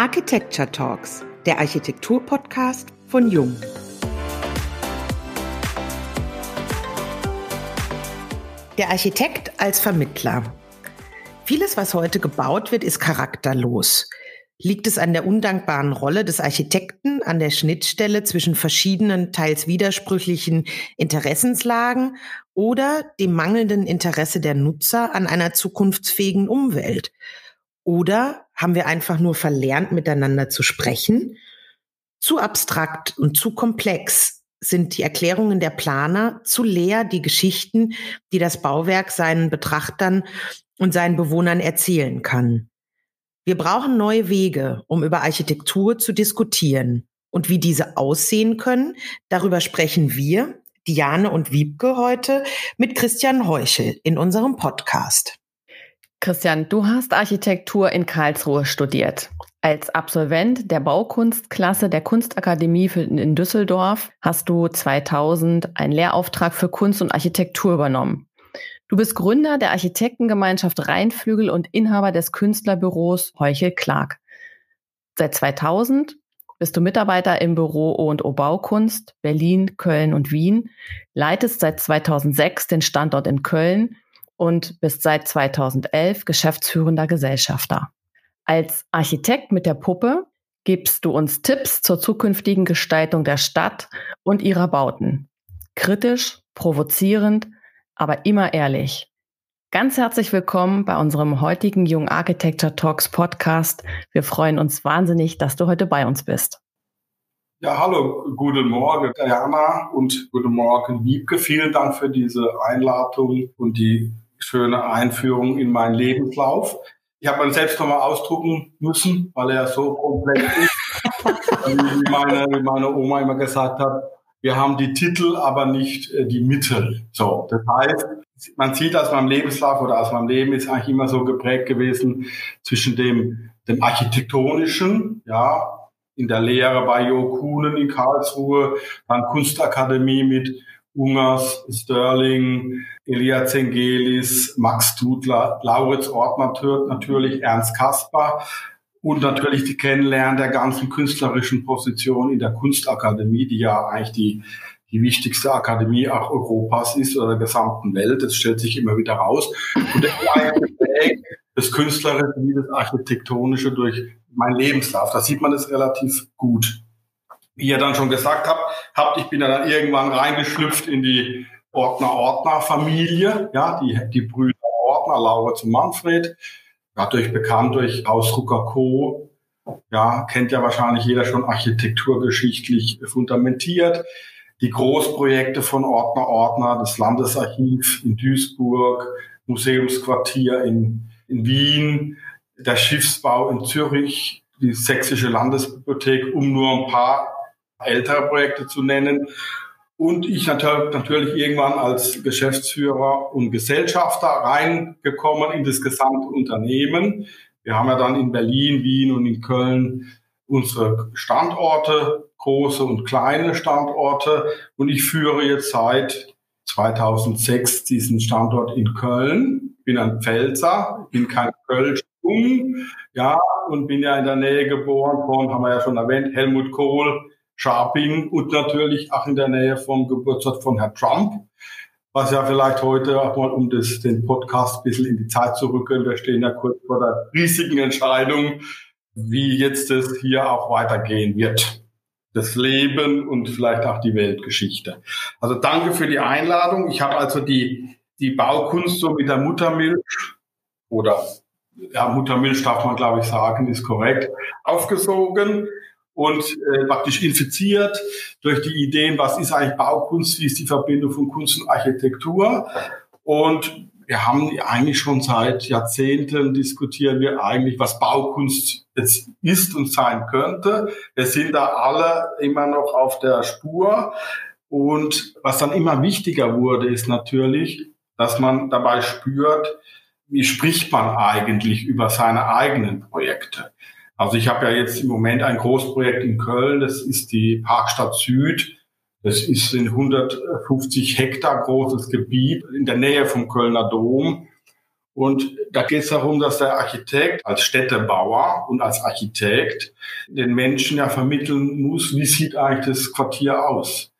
Architecture Talks, der Architektur-Podcast von Jung. Der Architekt als Vermittler. Vieles, was heute gebaut wird, ist charakterlos. Liegt es an der undankbaren Rolle des Architekten an der Schnittstelle zwischen verschiedenen, teils widersprüchlichen Interessenslagen oder dem mangelnden Interesse der Nutzer an einer zukunftsfähigen Umwelt? Oder haben wir einfach nur verlernt, miteinander zu sprechen? Zu abstrakt und zu komplex sind die Erklärungen der Planer, zu leer die Geschichten, die das Bauwerk seinen Betrachtern und seinen Bewohnern erzählen kann. Wir brauchen neue Wege, um über Architektur zu diskutieren. Und wie diese aussehen können, darüber sprechen wir, Diane und Wiebke, heute mit Christian Heuchel in unserem Podcast. Christian, du hast Architektur in Karlsruhe studiert. Als Absolvent der Baukunstklasse der Kunstakademie in Düsseldorf hast du 2000 einen Lehrauftrag für Kunst und Architektur übernommen. Du bist Gründer der Architektengemeinschaft Rheinflügel und Inhaber des Künstlerbüros Heuchel Clark. Seit 2000 bist du Mitarbeiter im Büro O&O Baukunst Berlin, Köln und Wien, leitest seit 2006 den Standort in Köln und bist seit 2011 geschäftsführender Gesellschafter. Als Architekt mit der Puppe gibst du uns Tipps zur zukünftigen Gestaltung der Stadt und ihrer Bauten. Kritisch, provozierend, aber immer ehrlich. Ganz herzlich willkommen bei unserem heutigen Young Architecture Talks Podcast. Wir freuen uns wahnsinnig, dass du heute bei uns bist. Ja, hallo, guten Morgen, Diana und guten Morgen, Wiebke. Vielen Dank für diese Einladung und die schöne Einführung in meinen Lebenslauf. Ich habe ihn selbst nochmal ausdrucken müssen, weil er so komplex ist. wie, meine, wie meine Oma immer gesagt hat, wir haben die Titel, aber nicht äh, die Mittel. So, das heißt, man sieht aus meinem Lebenslauf oder aus meinem Leben ist eigentlich immer so geprägt gewesen zwischen dem, dem architektonischen, ja, in der Lehre bei Jo Kuhnen in Karlsruhe, dann Kunstakademie mit Ungers, Sterling, Elia Zengelis, Max Dudler, Lauritz Ortner natürlich, Ernst Kasper und natürlich die Kennenlernen der ganzen künstlerischen Position in der Kunstakademie, die ja eigentlich die, die wichtigste Akademie auch Europas ist oder der gesamten Welt. Das stellt sich immer wieder raus. Und das Künstlerische wie das Architektonische durch mein Lebenslauf. Da sieht man das relativ gut ihr dann schon gesagt habt, habt, ich bin ja dann irgendwann reingeschlüpft in die Ordner-Ordner-Familie, ja, die, die Brüder Ordner, Laura zu Manfred, natürlich bekannt durch Ausdrucker Co. Ja, kennt ja wahrscheinlich jeder schon architekturgeschichtlich fundamentiert. Die Großprojekte von Ordner Ordner, das Landesarchiv in Duisburg, Museumsquartier in, in Wien, der Schiffsbau in Zürich, die Sächsische Landesbibliothek, um nur ein paar ältere Projekte zu nennen. Und ich natürlich irgendwann als Geschäftsführer und Gesellschafter reingekommen in das gesamte Unternehmen. Wir haben ja dann in Berlin, Wien und in Köln unsere Standorte, große und kleine Standorte. Und ich führe jetzt seit 2006 diesen Standort in Köln. Bin ein Pfälzer, bin kein Kölsch, ja, und bin ja in der Nähe geboren von, haben wir ja schon erwähnt, Helmut Kohl, Sharping und natürlich auch in der Nähe vom Geburtstag von Herrn Trump. Was ja vielleicht heute auch mal, um das, den Podcast ein bisschen in die Zeit zu rücken, wir stehen ja kurz vor der riesigen Entscheidung, wie jetzt es hier auch weitergehen wird. Das Leben und vielleicht auch die Weltgeschichte. Also danke für die Einladung. Ich habe also die, die Baukunst so mit der Muttermilch oder ja, Muttermilch darf man glaube ich sagen, ist korrekt, aufgesogen und äh, praktisch infiziert durch die Ideen, was ist eigentlich Baukunst, wie ist die Verbindung von Kunst und Architektur. Und wir haben eigentlich schon seit Jahrzehnten diskutieren wir eigentlich, was Baukunst jetzt ist und sein könnte. Wir sind da alle immer noch auf der Spur. Und was dann immer wichtiger wurde, ist natürlich, dass man dabei spürt, wie spricht man eigentlich über seine eigenen Projekte. Also ich habe ja jetzt im Moment ein Großprojekt in Köln, das ist die Parkstadt Süd. Das ist ein 150 Hektar großes Gebiet in der Nähe vom Kölner Dom. Und da geht es darum, dass der Architekt als Städtebauer und als Architekt den Menschen ja vermitteln muss, wie sieht eigentlich das Quartier aus.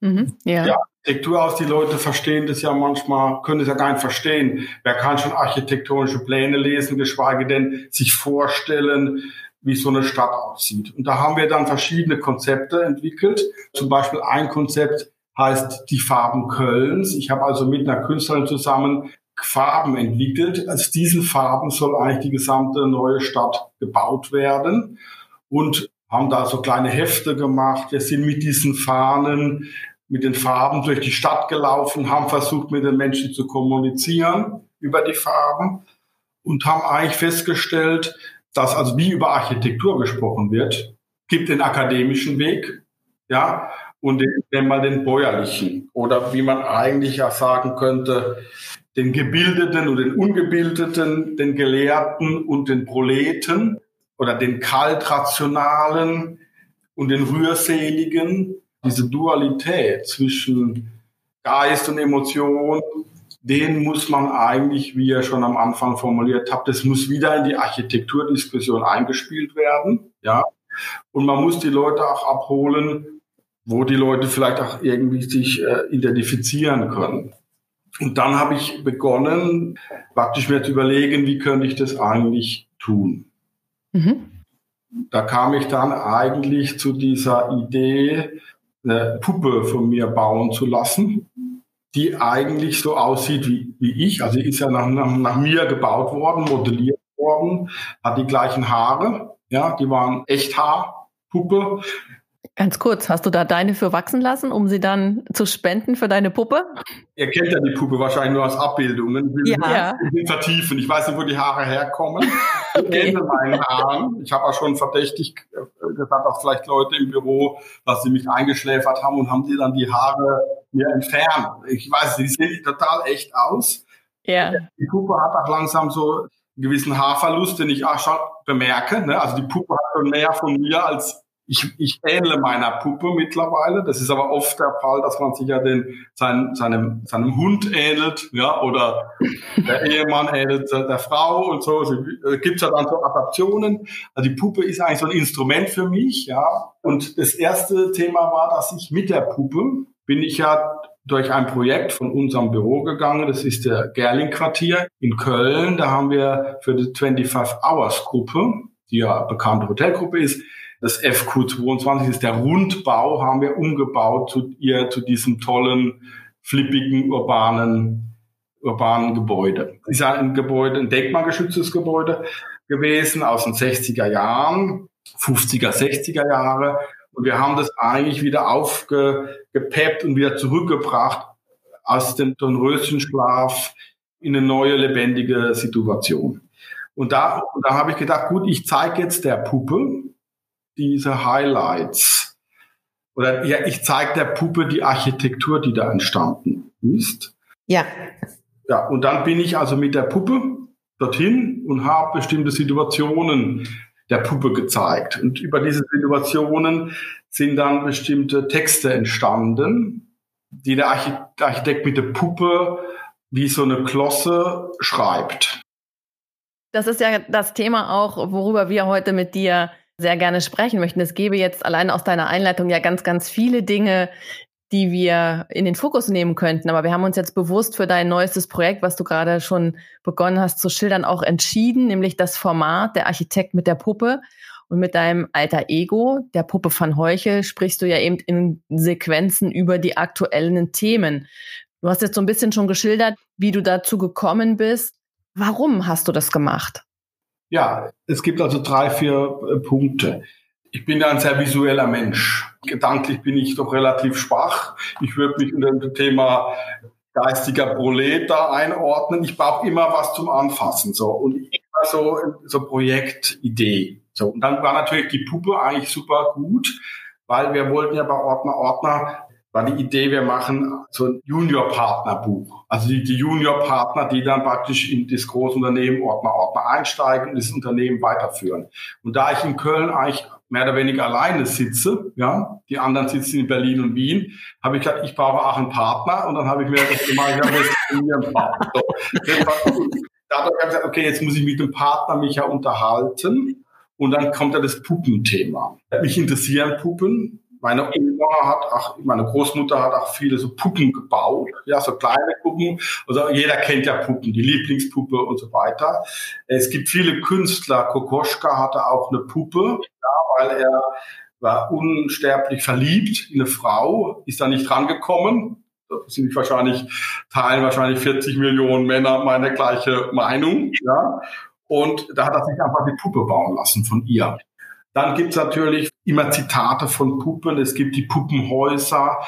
Mhm, ja. ja. Architektur aus, die Leute verstehen das ja manchmal, können es ja gar nicht verstehen. Wer kann schon architektonische Pläne lesen, geschweige denn sich vorstellen, wie so eine Stadt aussieht. Und da haben wir dann verschiedene Konzepte entwickelt. Zum Beispiel ein Konzept heißt die Farben Kölns. Ich habe also mit einer Künstlerin zusammen Farben entwickelt. Aus diesen Farben soll eigentlich die gesamte neue Stadt gebaut werden und haben da so kleine Hefte gemacht. Wir sind mit diesen Fahnen, mit den Farben durch die Stadt gelaufen, haben versucht, mit den Menschen zu kommunizieren über die Farben und haben eigentlich festgestellt, dass also wie über Architektur gesprochen wird, gibt den akademischen Weg, ja, und den, den mal den bäuerlichen oder wie man eigentlich ja sagen könnte, den Gebildeten und den Ungebildeten, den Gelehrten und den Proleten oder den Kaltrationalen und den Rührseligen. Diese Dualität zwischen Geist und Emotion, den muss man eigentlich, wie ihr schon am Anfang formuliert habt, das muss wieder in die Architekturdiskussion eingespielt werden, ja. Und man muss die Leute auch abholen, wo die Leute vielleicht auch irgendwie sich äh, identifizieren können. Und dann habe ich begonnen, praktisch mir zu überlegen, wie könnte ich das eigentlich tun. Mhm. Da kam ich dann eigentlich zu dieser Idee, eine Puppe von mir bauen zu lassen, die eigentlich so aussieht wie, wie ich. Also ist ja nach, nach, nach mir gebaut worden, modelliert worden, hat die gleichen Haare, ja, die waren Echthaarpuppe, Ganz kurz, hast du da deine für wachsen lassen, um sie dann zu spenden für deine Puppe? Ihr kennt ja die Puppe wahrscheinlich nur aus Abbildungen. Ich will ja. nicht vertiefen. Ich weiß nicht, wo die Haare herkommen. Ich okay. kenne meinen Haaren. Ich habe auch schon verdächtig äh, gesagt, dass vielleicht Leute im Büro, dass sie mich eingeschläfert haben und haben die dann die Haare mir entfernt. Ich weiß, die sehen total echt aus. Ja. Die Puppe hat auch langsam so einen gewissen Haarverlust, den ich auch schon bemerke. Ne? Also die Puppe hat schon mehr von mir als ich, ich ähnle meiner Puppe mittlerweile. Das ist aber oft der Fall, dass man sich ja den, sein, seinem, seinem Hund ähnelt, ja, oder der Ehemann ähnelt der Frau und so. Es äh, gibt ja dann so Adaptionen. Also die Puppe ist eigentlich so ein Instrument für mich, ja. Und das erste Thema war, dass ich mit der Puppe bin ich ja durch ein Projekt von unserem Büro gegangen. Das ist der Gerling-Quartier in Köln. Da haben wir für die 25 Hours Gruppe, die ja bekannte Hotelgruppe ist, das FQ22 ist der Rundbau, haben wir umgebaut zu ihr, zu diesem tollen, flippigen, urbanen, urbanen Gebäude. Ist ja ein Gebäude, ein denkmalgeschütztes Gebäude gewesen aus den 60er Jahren, 50er, 60er Jahre. Und wir haben das eigentlich wieder aufgepeppt und wieder zurückgebracht aus dem Dornröschenschlaf in eine neue, lebendige Situation. Und da, da habe ich gedacht, gut, ich zeige jetzt der Puppe, diese Highlights. Oder ja, ich zeige der Puppe die Architektur, die da entstanden ist. Ja. Ja, und dann bin ich also mit der Puppe dorthin und habe bestimmte Situationen der Puppe gezeigt. Und über diese Situationen sind dann bestimmte Texte entstanden, die der Architekt mit der Puppe wie so eine Klosse schreibt. Das ist ja das Thema auch, worüber wir heute mit dir sehr gerne sprechen möchten. Es gäbe jetzt allein aus deiner Einleitung ja ganz, ganz viele Dinge, die wir in den Fokus nehmen könnten. Aber wir haben uns jetzt bewusst für dein neuestes Projekt, was du gerade schon begonnen hast zu schildern, auch entschieden, nämlich das Format der Architekt mit der Puppe. Und mit deinem alter Ego, der Puppe van Heuchel, sprichst du ja eben in Sequenzen über die aktuellen Themen. Du hast jetzt so ein bisschen schon geschildert, wie du dazu gekommen bist. Warum hast du das gemacht? Ja, es gibt also drei, vier äh, Punkte. Ich bin ja ein sehr visueller Mensch. Gedanklich bin ich doch relativ schwach. Ich würde mich unter dem Thema geistiger Prolet da einordnen. Ich brauche immer was zum Anfassen. So. Und war so, so Projektidee. So. Und dann war natürlich die Puppe eigentlich super gut, weil wir wollten ja bei Ordner Ordner war die Idee, wir machen so ein Junior-Partner-Buch. Also die, die Junior-Partner, die dann praktisch in das große Unternehmen Ordner Ordner einsteigen und das Unternehmen weiterführen. Und da ich in Köln eigentlich mehr oder weniger alleine sitze, ja, die anderen sitzen in Berlin und Wien, habe ich gesagt, ich brauche auch einen Partner und dann habe ich mir das gemacht, ich habe jetzt einen Partner. Dadurch habe ich gesagt, okay, jetzt muss ich mit dem Partner mich ja unterhalten. Und dann kommt ja das Puppenthema. Mich interessieren Puppen. Meine Oma hat, ach, meine Großmutter hat auch viele so Puppen gebaut, ja, so kleine Puppen. Also jeder kennt ja Puppen, die Lieblingspuppe und so weiter. Es gibt viele Künstler. Kokoschka hatte auch eine Puppe, ja, weil er war unsterblich verliebt in eine Frau, ist da nicht rangekommen. Da sind wahrscheinlich, teilen wahrscheinlich 40 Millionen Männer meine gleiche Meinung, ja. Und da hat er sich einfach die Puppe bauen lassen von ihr. Dann gibt's natürlich immer Zitate von Puppen. Es gibt die Puppenhäuser.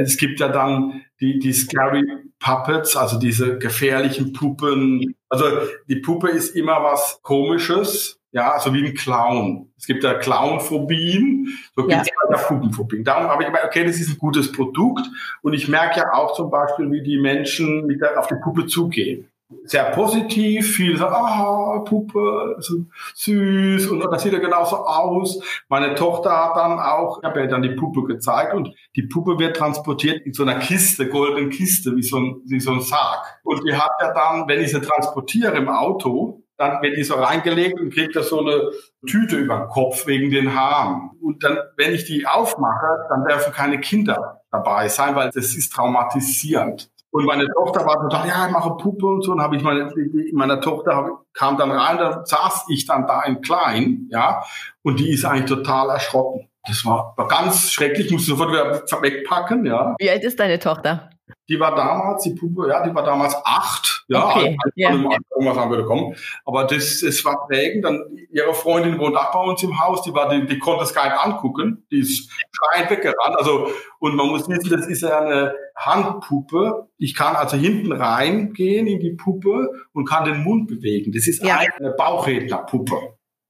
Es gibt ja dann die, die Scary Puppets, also diese gefährlichen Puppen. Also die Puppe ist immer was Komisches, ja, so wie ein Clown. Es gibt ja Clownphobien, so gibt es ja. der Puppenphobien. Darum habe ich gemeint, okay, das ist ein gutes Produkt. Und ich merke ja auch zum Beispiel, wie die Menschen mit der, auf die Puppe zugehen sehr positiv, viel so, ah, Puppe, so süß und das sieht ja genauso aus. Meine Tochter hat dann auch, ich habe ja dann die Puppe gezeigt und die Puppe wird transportiert in so einer Kiste, goldenen Kiste, wie so ein, wie so ein Sarg. Und die hat ja dann, wenn ich sie transportiere im Auto, dann wird die so reingelegt und kriegt da so eine Tüte über den Kopf wegen den Haaren. Und dann, wenn ich die aufmache, dann dürfen keine Kinder dabei sein, weil das ist traumatisierend. Und meine Tochter war total, ja, ich mache Puppe und so. Und habe ich meine, meine Tochter kam dann rein, da saß ich dann da in klein, ja, und die ist eigentlich total erschrocken. Das war, war ganz schrecklich, musste sofort wieder wegpacken, ja. Wie alt ist deine Tochter? Die war damals, die Puppe, ja, die war damals acht. Ja, okay. also, ja. irgendwas haben würde kommen. Aber das, das war prägend. Dann ihre Freundin wohnt auch bei uns im Haus, die war, die, die konnte es gar nicht angucken. Die ist schreiend weggerannt. Also, und man muss wissen, das ist ja eine Handpuppe. Ich kann also hinten reingehen in die Puppe und kann den Mund bewegen. Das ist ja. eine Bauchrednerpuppe.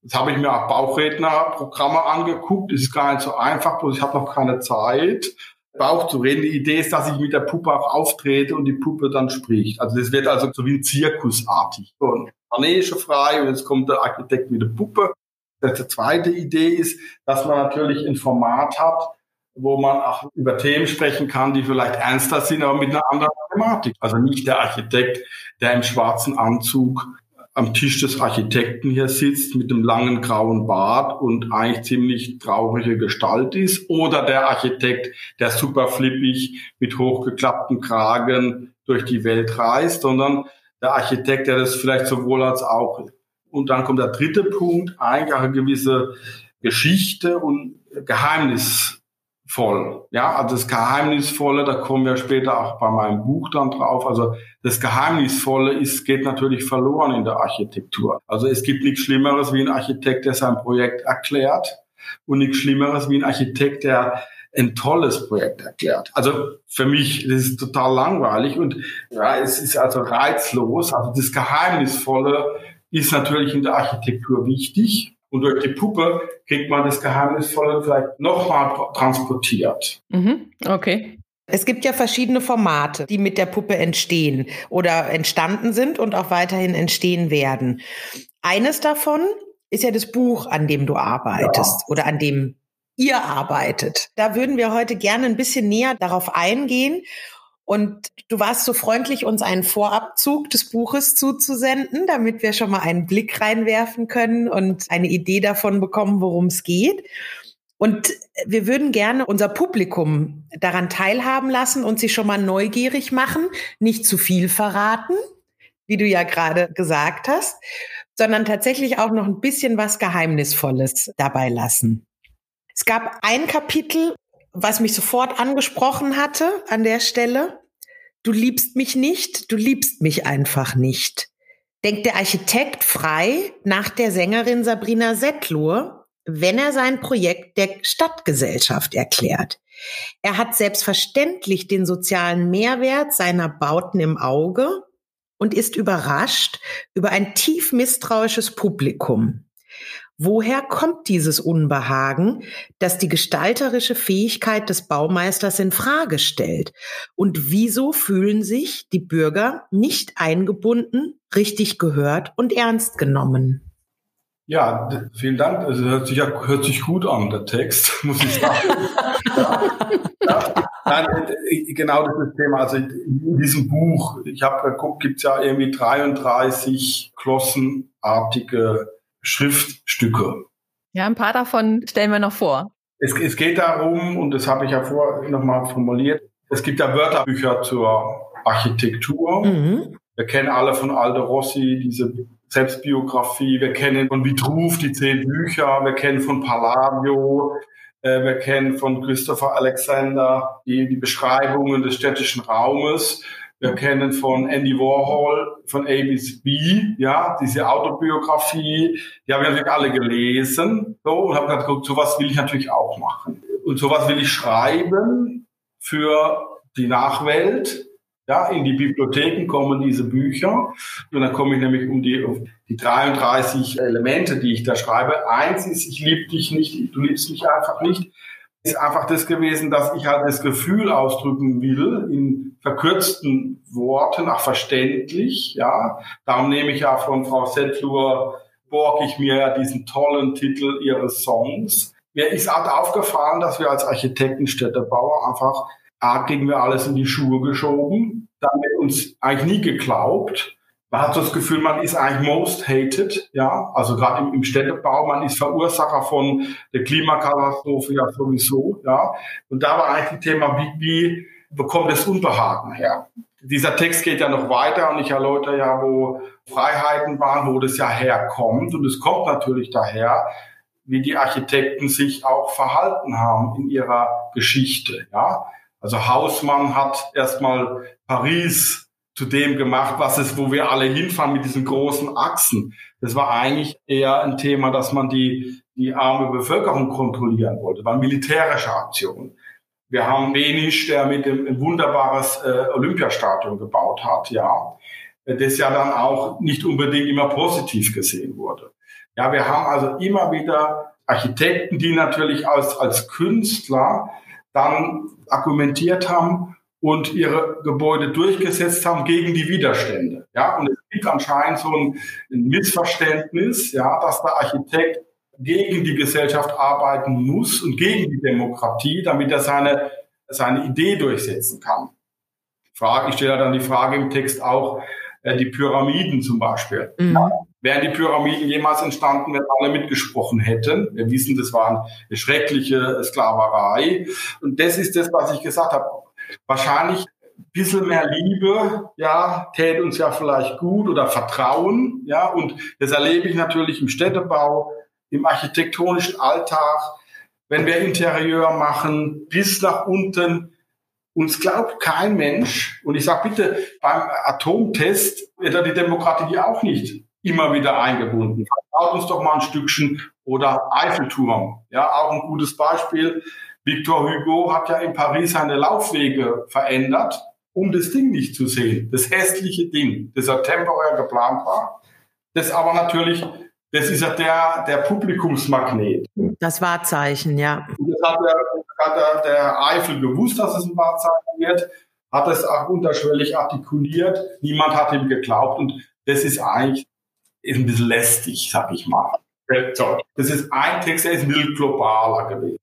Jetzt habe ich mir auch Bauchrednerprogramme angeguckt. Das ist gar nicht so einfach, bloß ich habe noch keine Zeit. Bauch zu reden. Die Idee ist, dass ich mit der Puppe auch auftrete und die Puppe dann spricht. Also das wird also so wie ein Zirkusartig. So ein Manege frei und jetzt kommt der Architekt mit der Puppe. Die zweite Idee ist, dass man natürlich ein Format hat, wo man auch über Themen sprechen kann, die vielleicht ernster sind, aber mit einer anderen Thematik. Also nicht der Architekt, der im schwarzen Anzug am Tisch des Architekten hier sitzt mit dem langen grauen Bart und eigentlich ziemlich traurige Gestalt ist oder der Architekt, der super flippig mit hochgeklapptem Kragen durch die Welt reist, sondern der Architekt, der das vielleicht sowohl als auch. Und dann kommt der dritte Punkt, eigentlich auch eine gewisse Geschichte und Geheimnis voll. Ja, also das Geheimnisvolle, da kommen wir später auch bei meinem Buch dann drauf. Also das Geheimnisvolle ist, geht natürlich verloren in der Architektur. Also es gibt nichts Schlimmeres wie ein Architekt, der sein Projekt erklärt und nichts Schlimmeres wie ein Architekt, der ein tolles Projekt erklärt. Also für mich, das ist total langweilig und ja, es ist also reizlos. Also das Geheimnisvolle ist natürlich in der Architektur wichtig. Und durch die Puppe kriegt man das Geheimnisvolle vielleicht nochmal transportiert. Mhm, okay. Es gibt ja verschiedene Formate, die mit der Puppe entstehen oder entstanden sind und auch weiterhin entstehen werden. Eines davon ist ja das Buch, an dem du arbeitest ja. oder an dem ihr arbeitet. Da würden wir heute gerne ein bisschen näher darauf eingehen und du warst so freundlich, uns einen Vorabzug des Buches zuzusenden, damit wir schon mal einen Blick reinwerfen können und eine Idee davon bekommen, worum es geht. Und wir würden gerne unser Publikum daran teilhaben lassen und sie schon mal neugierig machen, nicht zu viel verraten, wie du ja gerade gesagt hast, sondern tatsächlich auch noch ein bisschen was Geheimnisvolles dabei lassen. Es gab ein Kapitel, was mich sofort angesprochen hatte an der Stelle. Du liebst mich nicht, du liebst mich einfach nicht. Denkt der Architekt frei nach der Sängerin Sabrina Settler, wenn er sein Projekt der Stadtgesellschaft erklärt. Er hat selbstverständlich den sozialen Mehrwert seiner Bauten im Auge und ist überrascht über ein tief misstrauisches Publikum. Woher kommt dieses Unbehagen, das die gestalterische Fähigkeit des Baumeisters in Frage stellt? Und wieso fühlen sich die Bürger nicht eingebunden, richtig gehört und ernst genommen? Ja, vielen Dank. Also hört sich, hört sich gut an, der Text, muss ich sagen. ja, ja. Nein, äh, genau das ist das Thema. Also in diesem Buch, ich habe geguckt, gibt es ja irgendwie 33 glossenartige Schriftstücke. Ja, ein paar davon stellen wir noch vor. Es, es geht darum, und das habe ich ja vorher nochmal formuliert, es gibt ja Wörterbücher zur Architektur. Mhm. Wir kennen alle von Aldo Rossi diese Selbstbiografie. Wir kennen von Vitruv die zehn Bücher. Wir kennen von Palladio. Äh, wir kennen von Christopher Alexander die, die Beschreibungen des städtischen Raumes. Wir kennen von Andy Warhol, von ABCB, ja, diese Autobiografie. Die haben wir natürlich alle gelesen. So, und habe gedacht, sowas will ich natürlich auch machen. Und sowas will ich schreiben für die Nachwelt ja, in die Bibliotheken kommen diese Bücher. Und dann komme ich nämlich um die, um die 33 Elemente, die ich da schreibe. Eins ist, ich liebe dich nicht, du liebst mich einfach nicht. Ist einfach das gewesen, dass ich halt das Gefühl ausdrücken will in verkürzten Worten, auch verständlich, ja. Darum nehme ich ja von Frau Settler, borg ich mir ja diesen tollen Titel ihres Songs. Mir ist halt aufgefallen, dass wir als Architekten, Städtebauer einfach A, kriegen wir alles in die Schuhe geschoben. Dann wird uns eigentlich nie geglaubt. Man hat so das Gefühl, man ist eigentlich most hated, ja. Also gerade im, im Städtebau, man ist Verursacher von der Klimakatastrophe ja sowieso, ja. Und da war eigentlich das Thema, wie, wie bekommt das Unbehagen her? Dieser Text geht ja noch weiter und ich erläutere ja, wo Freiheiten waren, wo das ja herkommt. Und es kommt natürlich daher, wie die Architekten sich auch verhalten haben in ihrer Geschichte, ja. Also Hausmann hat erstmal Paris zu dem gemacht, was es, wo wir alle hinfahren mit diesen großen Achsen. Das war eigentlich eher ein Thema, dass man die, die arme Bevölkerung kontrollieren wollte, war militärische Aktion. Wir haben Wenig, der mit dem ein wunderbares äh, Olympiastadion gebaut hat, ja, das ja dann auch nicht unbedingt immer positiv gesehen wurde. Ja, wir haben also immer wieder Architekten, die natürlich als, als Künstler dann argumentiert haben und ihre Gebäude durchgesetzt haben gegen die Widerstände. Ja, und es gibt anscheinend so ein, ein Missverständnis, ja, dass der Architekt gegen die Gesellschaft arbeiten muss und gegen die Demokratie, damit er seine, seine Idee durchsetzen kann. Frage, ich stelle dann die Frage im Text auch, äh, die Pyramiden zum Beispiel. Mhm. Wären die Pyramiden jemals entstanden, wenn alle mitgesprochen hätten? Wir wissen, das war eine schreckliche Sklaverei. Und das ist das, was ich gesagt habe. Wahrscheinlich ein bisschen mehr Liebe, ja, täte uns ja vielleicht gut oder Vertrauen, ja, und das erlebe ich natürlich im Städtebau, im architektonischen Alltag, wenn wir Interieur machen, bis nach unten, uns glaubt kein Mensch, und ich sage bitte, beim Atomtest wird er die Demokratie auch nicht immer wieder eingebunden. Vertraut uns doch mal ein Stückchen oder Eiffelturm. Ja, auch ein gutes Beispiel. Victor Hugo hat ja in Paris seine Laufwege verändert, um das Ding nicht zu sehen. Das hässliche Ding, das ja temporär geplant war. Das aber natürlich, das ist ja der, der Publikumsmagnet. Das Wahrzeichen, ja. Und das hat der, hat der, der Eifel gewusst, dass es ein Wahrzeichen wird, hat es auch unterschwellig artikuliert. Niemand hat ihm geglaubt und das ist eigentlich ist ein bisschen lästig, sag ich mal. Das ist ein Text, der ist ein bisschen globaler gewesen.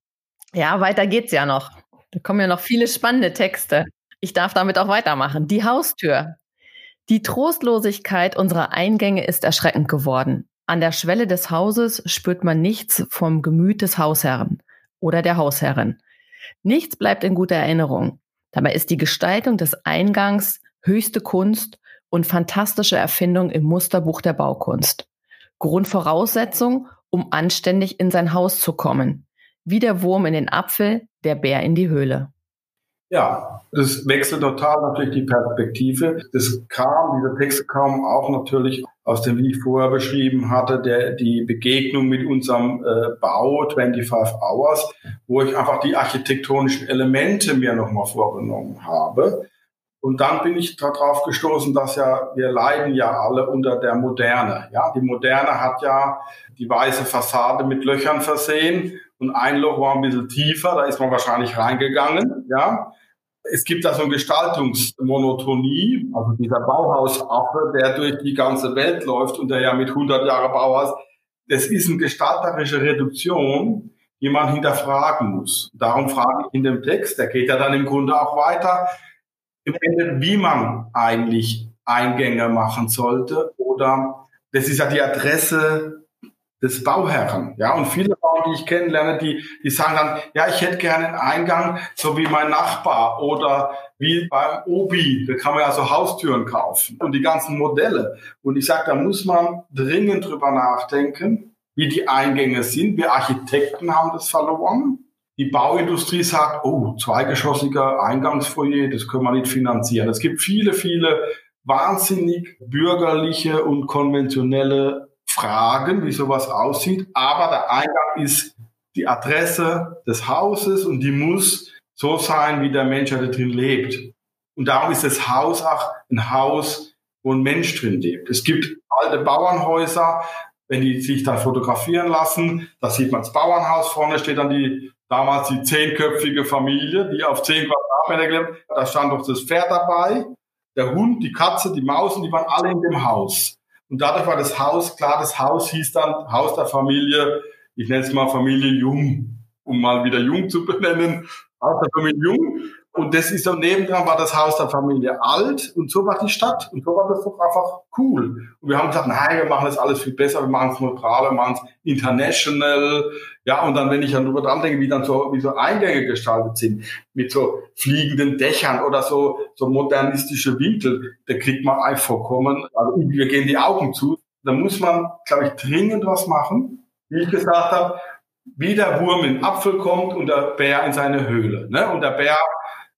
Ja, weiter geht's ja noch. Da kommen ja noch viele spannende Texte. Ich darf damit auch weitermachen. Die Haustür. Die Trostlosigkeit unserer Eingänge ist erschreckend geworden. An der Schwelle des Hauses spürt man nichts vom Gemüt des Hausherrn oder der Hausherrin. Nichts bleibt in guter Erinnerung. Dabei ist die Gestaltung des Eingangs höchste Kunst und fantastische Erfindung im Musterbuch der Baukunst. Grundvoraussetzung, um anständig in sein Haus zu kommen. Wie der Wurm in den Apfel, der Bär in die Höhle. Ja, das wechselt total natürlich die Perspektive. Das kam, diese Texte kamen auch natürlich aus dem, wie ich vorher beschrieben hatte, der, die Begegnung mit unserem äh, Bau 25 Hours, wo ich einfach die architektonischen Elemente mir nochmal vorgenommen habe. Und dann bin ich darauf gestoßen, dass ja, wir leiden ja alle unter der Moderne. Ja, die Moderne hat ja die weiße Fassade mit Löchern versehen und ein Loch war ein bisschen tiefer, da ist man wahrscheinlich reingegangen. Ja, es gibt da so eine Gestaltungsmonotonie, also dieser Bauhausaffe, der durch die ganze Welt läuft und der ja mit 100 Jahre Bauhaus, das ist eine gestalterische Reduktion, die man hinterfragen muss. Darum frage ich in dem Text, der geht ja dann im Grunde auch weiter, im Ende, wie man eigentlich Eingänge machen sollte oder das ist ja die Adresse des Bauherren. Ja, und viele Bauern, die ich kennenlerne, die, die sagen dann, ja, ich hätte gerne einen Eingang, so wie mein Nachbar oder wie beim Obi, da kann man ja so Haustüren kaufen und die ganzen Modelle. Und ich sage, da muss man dringend drüber nachdenken, wie die Eingänge sind. Wir Architekten haben das verloren. Die Bauindustrie sagt, oh, zweigeschossiger Eingangsfoyer, das können wir nicht finanzieren. Es gibt viele, viele wahnsinnig bürgerliche und konventionelle Fragen, wie sowas aussieht. Aber der Eingang ist die Adresse des Hauses und die muss so sein, wie der Mensch, der drin lebt. Und darum ist das Haus auch ein Haus, wo ein Mensch drin lebt. Es gibt alte Bauernhäuser, wenn die sich dann fotografieren lassen, da sieht man das Bauernhaus, vorne steht dann die damals die zehnköpfige Familie, die auf zehn Quadratmeter gelebt Da stand doch das Pferd dabei, der Hund, die Katze, die Maus und die waren alle in dem Haus. Und dadurch war das Haus, klar, das Haus hieß dann Haus der Familie, ich nenne es mal Familie Jung, um mal wieder Jung zu benennen, Haus der Familie Jung. Und das ist so nebendran war das Haus der Familie alt und so war die Stadt und so war das doch einfach cool. Und wir haben gesagt, nein, wir machen das alles viel besser, wir machen es neutral, wir machen es international. Ja, und dann, wenn ich dann darüber dran denke, wie dann so, wie so Eingänge gestaltet sind, mit so fliegenden Dächern oder so, so modernistische Winkel, da kriegt man einfach vollkommen, also wir gehen die Augen zu. Da muss man, glaube ich, dringend was machen. Wie ich gesagt habe, wie der Wurm in den Apfel kommt und der Bär in seine Höhle. Ne? Und der Bär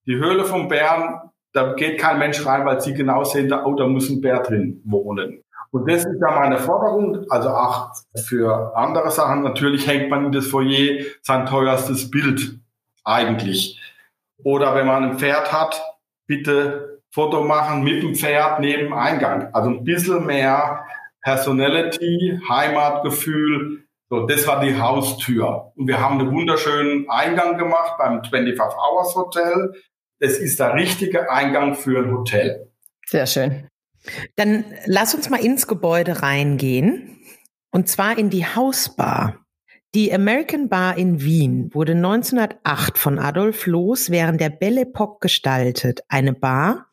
die Höhle vom Bären, da geht kein Mensch rein, weil sie genau sehen, da, oh, da muss ein Bär drin wohnen. Und das ist ja meine Forderung, also auch für andere Sachen. Natürlich hängt man in das Foyer sein teuerstes Bild eigentlich. Oder wenn man ein Pferd hat, bitte Foto machen mit dem Pferd neben dem Eingang. Also ein bisschen mehr Personality, Heimatgefühl. So, das war die Haustür. Und wir haben einen wunderschönen Eingang gemacht beim 25 Hours Hotel es ist der richtige Eingang für ein Hotel. Sehr schön. Dann lass uns mal ins Gebäude reingehen. Und zwar in die Hausbar. Die American Bar in Wien wurde 1908 von Adolf Loos während der Belle Epoque gestaltet. Eine Bar,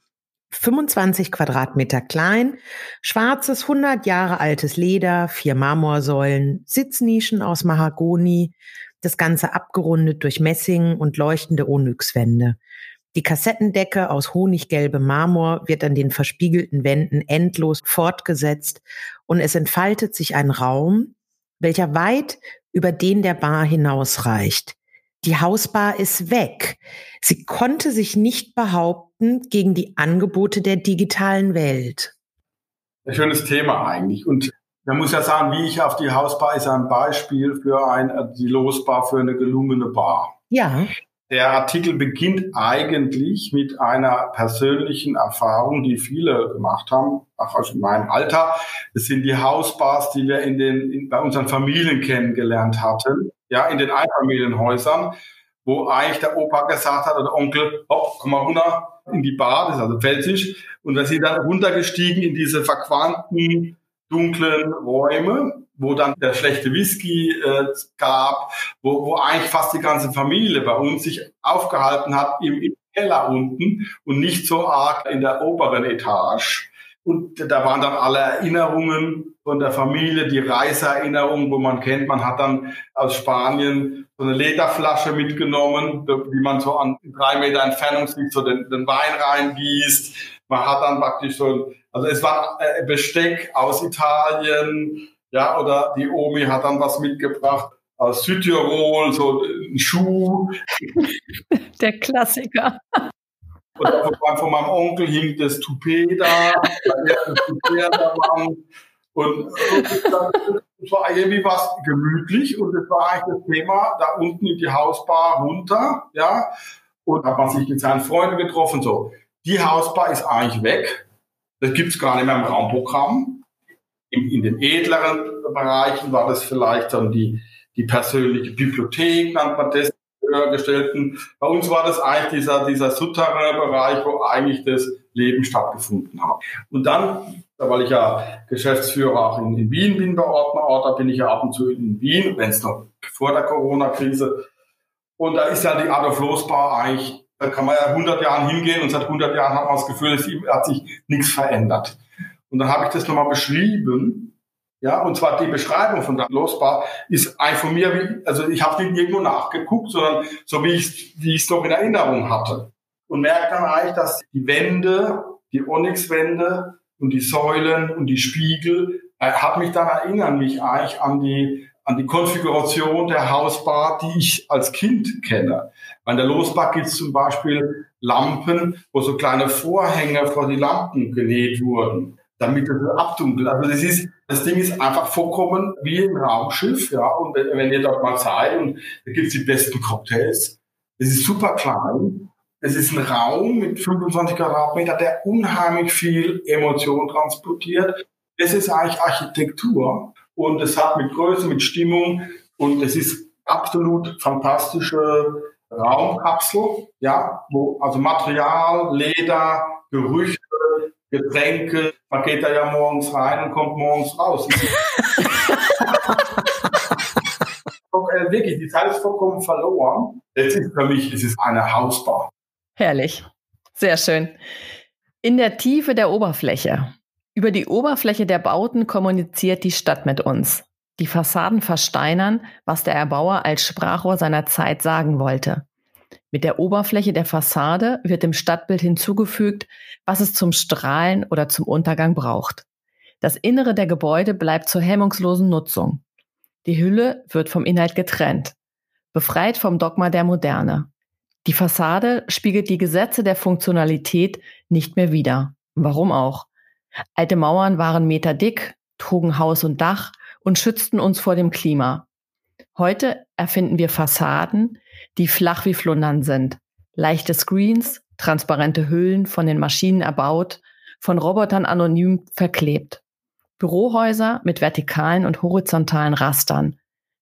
25 Quadratmeter klein, schwarzes 100 Jahre altes Leder, vier Marmorsäulen, Sitznischen aus Mahagoni, das Ganze abgerundet durch Messing und leuchtende Onyxwände. Die Kassettendecke aus honiggelbem Marmor wird an den verspiegelten Wänden endlos fortgesetzt und es entfaltet sich ein Raum, welcher weit über den der Bar hinausreicht. Die Hausbar ist weg. Sie konnte sich nicht behaupten gegen die Angebote der digitalen Welt. Ein schönes Thema eigentlich. Und man muss ja sagen, wie ich auf die Hausbar ist ein Beispiel für ein, die Losbar für eine gelungene Bar. Ja. Der Artikel beginnt eigentlich mit einer persönlichen Erfahrung, die viele gemacht haben, auch aus meinem Alter. Es sind die Hausbars, die wir in den, in, bei unseren Familien kennengelernt hatten, ja, in den Einfamilienhäusern, wo eigentlich der Opa gesagt hat oder Onkel, hopp, komm mal runter in die Bar, das ist also Pfälzisch, und wir sind dann runtergestiegen in diese verquanten, dunklen Räume wo dann der schlechte Whisky äh, gab, wo, wo eigentlich fast die ganze Familie bei uns sich aufgehalten hat im, im Keller unten und nicht so arg in der oberen Etage. Und da waren dann alle Erinnerungen von der Familie, die Reiseerinnerungen, wo man kennt, man hat dann aus Spanien so eine Lederflasche mitgenommen, die man so an drei Meter Entfernung sieht, so den, den Wein reingießt. Man hat dann praktisch so, also es war äh, Besteck aus Italien, ja, oder die Omi hat dann was mitgebracht aus Südtirol, so ein Schuh. Der Klassiker. Oder von, von meinem Onkel hing das Toupet da, das Toupet da Und es war irgendwie was gemütlich und es war eigentlich das Thema, da unten in die Hausbar runter, ja, und hat man sich mit seinen Freunden getroffen, so. Die Hausbar ist eigentlich weg. Das gibt's gar nicht mehr im Raumprogramm in, in den edleren Bereichen war das vielleicht dann die, die persönliche Bibliothek, nannt man das, höhergestellten. Bei uns war das eigentlich dieser, dieser Sutterer Bereich, wo eigentlich das Leben stattgefunden hat. Und dann, weil ich ja Geschäftsführer auch in, in Wien bin bei Ordner Order, bin ich ja ab und zu in Wien, wenn es noch vor der Corona-Krise. Und da ist ja die Adolf Losbar eigentlich, da kann man ja 100 Jahren hingehen und seit 100 Jahren hat man das Gefühl, es hat sich nichts verändert. Und dann habe ich das nochmal beschrieben. Ja, und zwar die Beschreibung von der Losbar ist eigentlich von mir, also ich habe nicht irgendwo nachgeguckt, sondern so wie ich wie es noch in Erinnerung hatte. Und merke dann eigentlich, dass die Wände, die Onyxwände und die Säulen und die Spiegel, äh, hat mich dann erinnern mich eigentlich an die an die Konfiguration der Hausbar, die ich als Kind kenne. Bei der Losbar gibt es zum Beispiel Lampen, wo so kleine Vorhänge vor die Lampen genäht wurden damit es abdunkelt. Also das ist, das Ding ist einfach vollkommen wie ein Raumschiff, ja. Und wenn, wenn ihr dort mal seid und da gibt's die besten Cocktails, es ist super klein. Es ist ein Raum mit 25 Quadratmeter, der unheimlich viel Emotion transportiert. Es ist eigentlich Architektur und es hat mit Größe, mit Stimmung und es ist absolut fantastische Raumkapsel, ja, wo also Material, Leder, Gerüche, Getränke, man geht da ja morgens rein und kommt morgens raus. Äh, wirklich, die Zeit ist vollkommen verloren. Jetzt ist für mich, es ist eine Hausbar. Herrlich. Sehr schön. In der Tiefe der Oberfläche. Über die Oberfläche der Bauten kommuniziert die Stadt mit uns. Die Fassaden versteinern, was der Erbauer als Sprachrohr seiner Zeit sagen wollte. Mit der Oberfläche der Fassade wird dem Stadtbild hinzugefügt, was es zum Strahlen oder zum Untergang braucht. Das Innere der Gebäude bleibt zur hemmungslosen Nutzung. Die Hülle wird vom Inhalt getrennt, befreit vom Dogma der Moderne. Die Fassade spiegelt die Gesetze der Funktionalität nicht mehr wider. Warum auch? Alte Mauern waren meterdick, trugen Haus und Dach und schützten uns vor dem Klima. Heute erfinden wir Fassaden, die flach wie Flundern sind. Leichte Screens, transparente Hüllen von den Maschinen erbaut, von Robotern anonym verklebt. Bürohäuser mit vertikalen und horizontalen Rastern.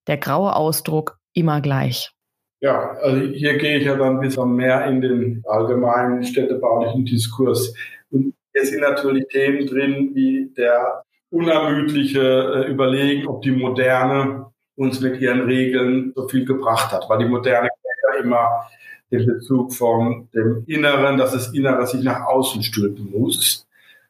Der graue Ausdruck immer gleich. Ja, also hier gehe ich ja dann ein bisschen mehr in den allgemeinen städtebaulichen Diskurs. Und hier sind natürlich Themen drin, wie der unermüdliche äh, Überlegen, ob die Moderne uns mit ihren Regeln so viel gebracht hat. Weil die Moderne immer den Bezug von dem Inneren, dass das Innere sich nach außen stülpen muss.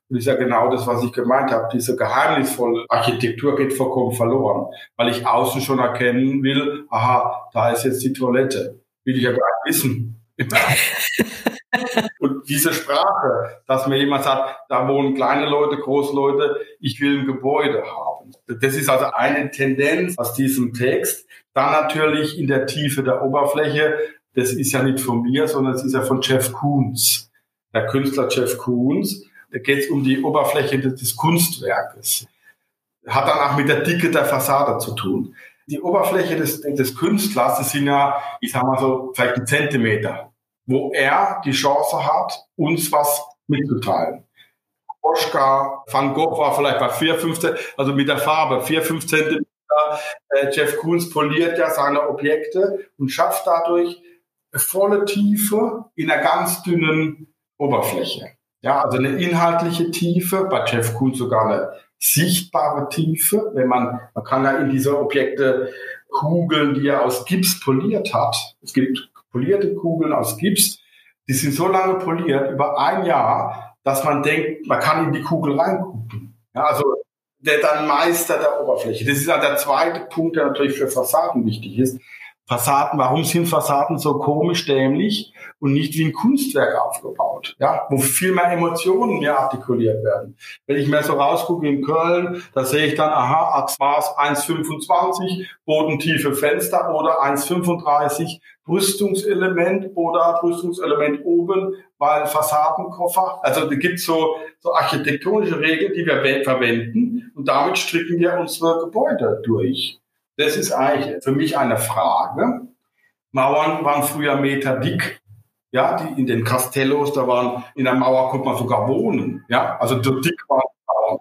Und ist ja genau das, was ich gemeint habe. Diese geheimnisvolle Architektur geht vollkommen verloren, weil ich außen schon erkennen will, aha, da ist jetzt die Toilette. Will ich ja gar nicht wissen. Und diese Sprache, dass mir jemand sagt, da wohnen kleine Leute, große Leute, ich will ein Gebäude haben. Das ist also eine Tendenz aus diesem Text. Dann natürlich in der Tiefe der Oberfläche, das ist ja nicht von mir, sondern es ist ja von Jeff Koons. Der Künstler Jeff Koons, da geht es um die Oberfläche des Kunstwerkes. Hat dann auch mit der Dicke der Fassade zu tun. Die Oberfläche des, des Künstlers, sind ja, ich sag mal so, vielleicht ein Zentimeter wo er die Chance hat, uns was mitzuteilen. Oskar van Gogh war vielleicht bei 4, 15, also mit der Farbe 4, 5 Zentimeter. Äh, Jeff Koons poliert ja seine Objekte und schafft dadurch volle Tiefe in einer ganz dünnen Oberfläche. Ja, also eine inhaltliche Tiefe, bei Jeff Koons sogar eine sichtbare Tiefe, wenn man, man kann ja in diese Objekte Kugeln, die er aus Gips poliert hat. Es gibt polierte Kugeln aus Gips. Die sind so lange poliert, über ein Jahr, dass man denkt, man kann in die Kugel reingucken. Ja, also der dann Meister der Oberfläche. Das ist ja der zweite Punkt, der natürlich für Fassaden wichtig ist. Fassaden, warum sind Fassaden so komisch dämlich und nicht wie ein Kunstwerk aufgebaut? Ja, wo viel mehr Emotionen mehr artikuliert werden. Wenn ich mir so rausgucke in Köln, da sehe ich dann, aha, Maß 1,25, bodentiefe Fenster oder 1,35, Brüstungselement oder Brüstungselement oben, weil Fassadenkoffer. Also da gibt so, so architektonische Regeln, die wir verwenden und damit stricken wir unsere Gebäude durch. Das ist eigentlich für mich eine Frage. Mauern waren früher Meter dick. Ja, die in den Castellos, da waren, in der Mauer konnte man sogar wohnen. Ja, also so dick waren Mauern.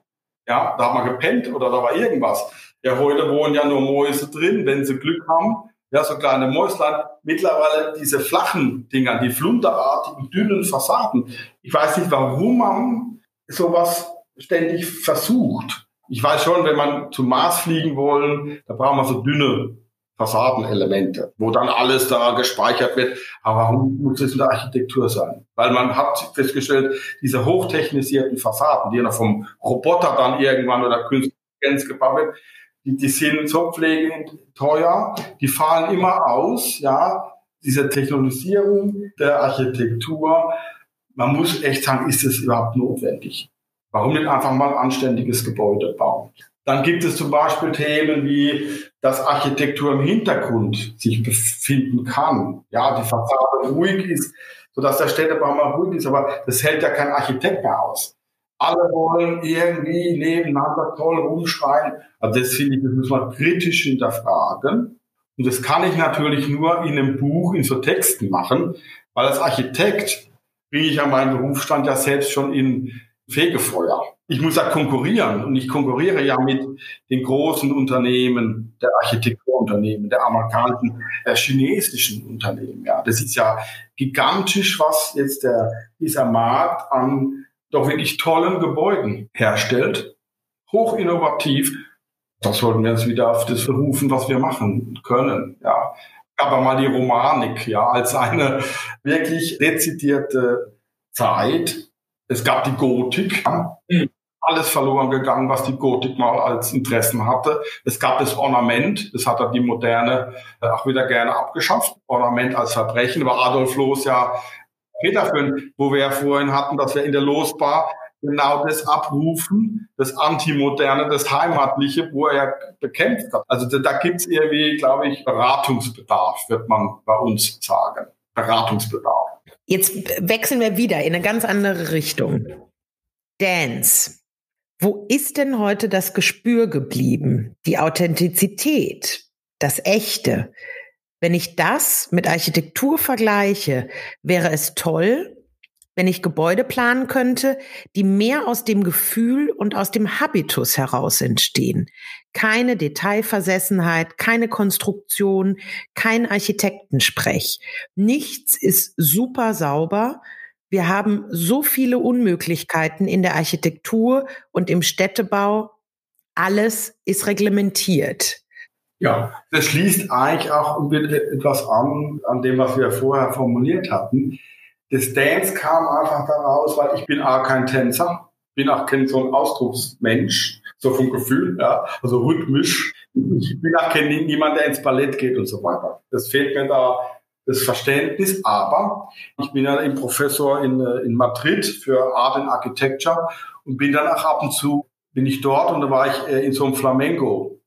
Ja, da hat man gepennt oder da war irgendwas. Ja, heute wohnen ja nur Mäuse drin, wenn sie Glück haben. ja, so kleine Mäuslein. Mittlerweile diese flachen Dinger, die flunterartigen, dünnen Fassaden. Ich weiß nicht, warum man sowas ständig versucht. Ich weiß schon, wenn man zum Mars fliegen wollen, da brauchen wir so dünne Fassadenelemente, wo dann alles da gespeichert wird. Aber warum muss es in der Architektur sein? Weil man hat festgestellt, diese hochtechnisierten Fassaden, die ja vom Roboter dann irgendwann oder künstlich gebaut werden, die, die sind so pflegend teuer, die fallen immer aus, ja. Diese Technologisierung der Architektur, man muss echt sagen, ist es überhaupt notwendig? Warum nicht einfach mal ein anständiges Gebäude bauen? Dann gibt es zum Beispiel Themen wie, dass Architektur im Hintergrund sich befinden kann. Ja, die Fassade ruhig ist, sodass der Städtebau mal ruhig ist, aber das hält ja kein Architekt mehr aus. Alle wollen irgendwie nebeneinander toll rumschreien. Also das finde ich, das muss man kritisch hinterfragen. Und das kann ich natürlich nur in einem Buch, in so Texten machen, weil als Architekt bringe ich ja meinen Berufsstand ja selbst schon in Fegefeuer. Ich muss ja konkurrieren und ich konkurriere ja mit den großen Unternehmen, der Architekturunternehmen, der amerikanischen, der chinesischen Unternehmen. Ja, das ist ja gigantisch, was jetzt der, dieser Markt an doch wirklich tollen Gebäuden herstellt. Hoch innovativ. Das sollten wir jetzt wieder auf das berufen, was wir machen können. Ja, aber mal die Romanik, ja, als eine wirklich dezidierte Zeit. Es gab die Gotik. Mhm. Alles verloren gegangen, was die Gotik mal als Interessen hatte. Es gab das Ornament, das hat er die Moderne auch wieder gerne abgeschafft. Ornament als Verbrechen, war Adolf Loos ja federführend, wo wir ja vorhin hatten, dass wir in der Losbar genau das abrufen, das Antimoderne, das Heimatliche, wo er ja bekämpft hat. Also da, da gibt es irgendwie, glaube ich, Beratungsbedarf, wird man bei uns sagen. Beratungsbedarf. Jetzt wechseln wir wieder in eine ganz andere Richtung. Dance. Wo ist denn heute das Gespür geblieben? Die Authentizität, das Echte? Wenn ich das mit Architektur vergleiche, wäre es toll, wenn ich Gebäude planen könnte, die mehr aus dem Gefühl und aus dem Habitus heraus entstehen. Keine Detailversessenheit, keine Konstruktion, kein Architektensprech. Nichts ist super sauber. Wir haben so viele Unmöglichkeiten in der Architektur und im Städtebau. Alles ist reglementiert. Ja, das schließt eigentlich auch etwas an, an dem, was wir vorher formuliert hatten. Das Dance kam einfach daraus, weil ich bin auch kein Tänzer, bin auch kein so ein Ausdrucksmensch, so vom Gefühl, ja, also rhythmisch. Ich bin auch kein niemand, der ins Ballett geht und so weiter. Das fehlt mir da das Verständnis, aber ich bin ja ein Professor in, äh, in Madrid für Art and Architecture und bin dann auch ab und zu, bin ich dort und da war ich äh, in so einem Flamenco,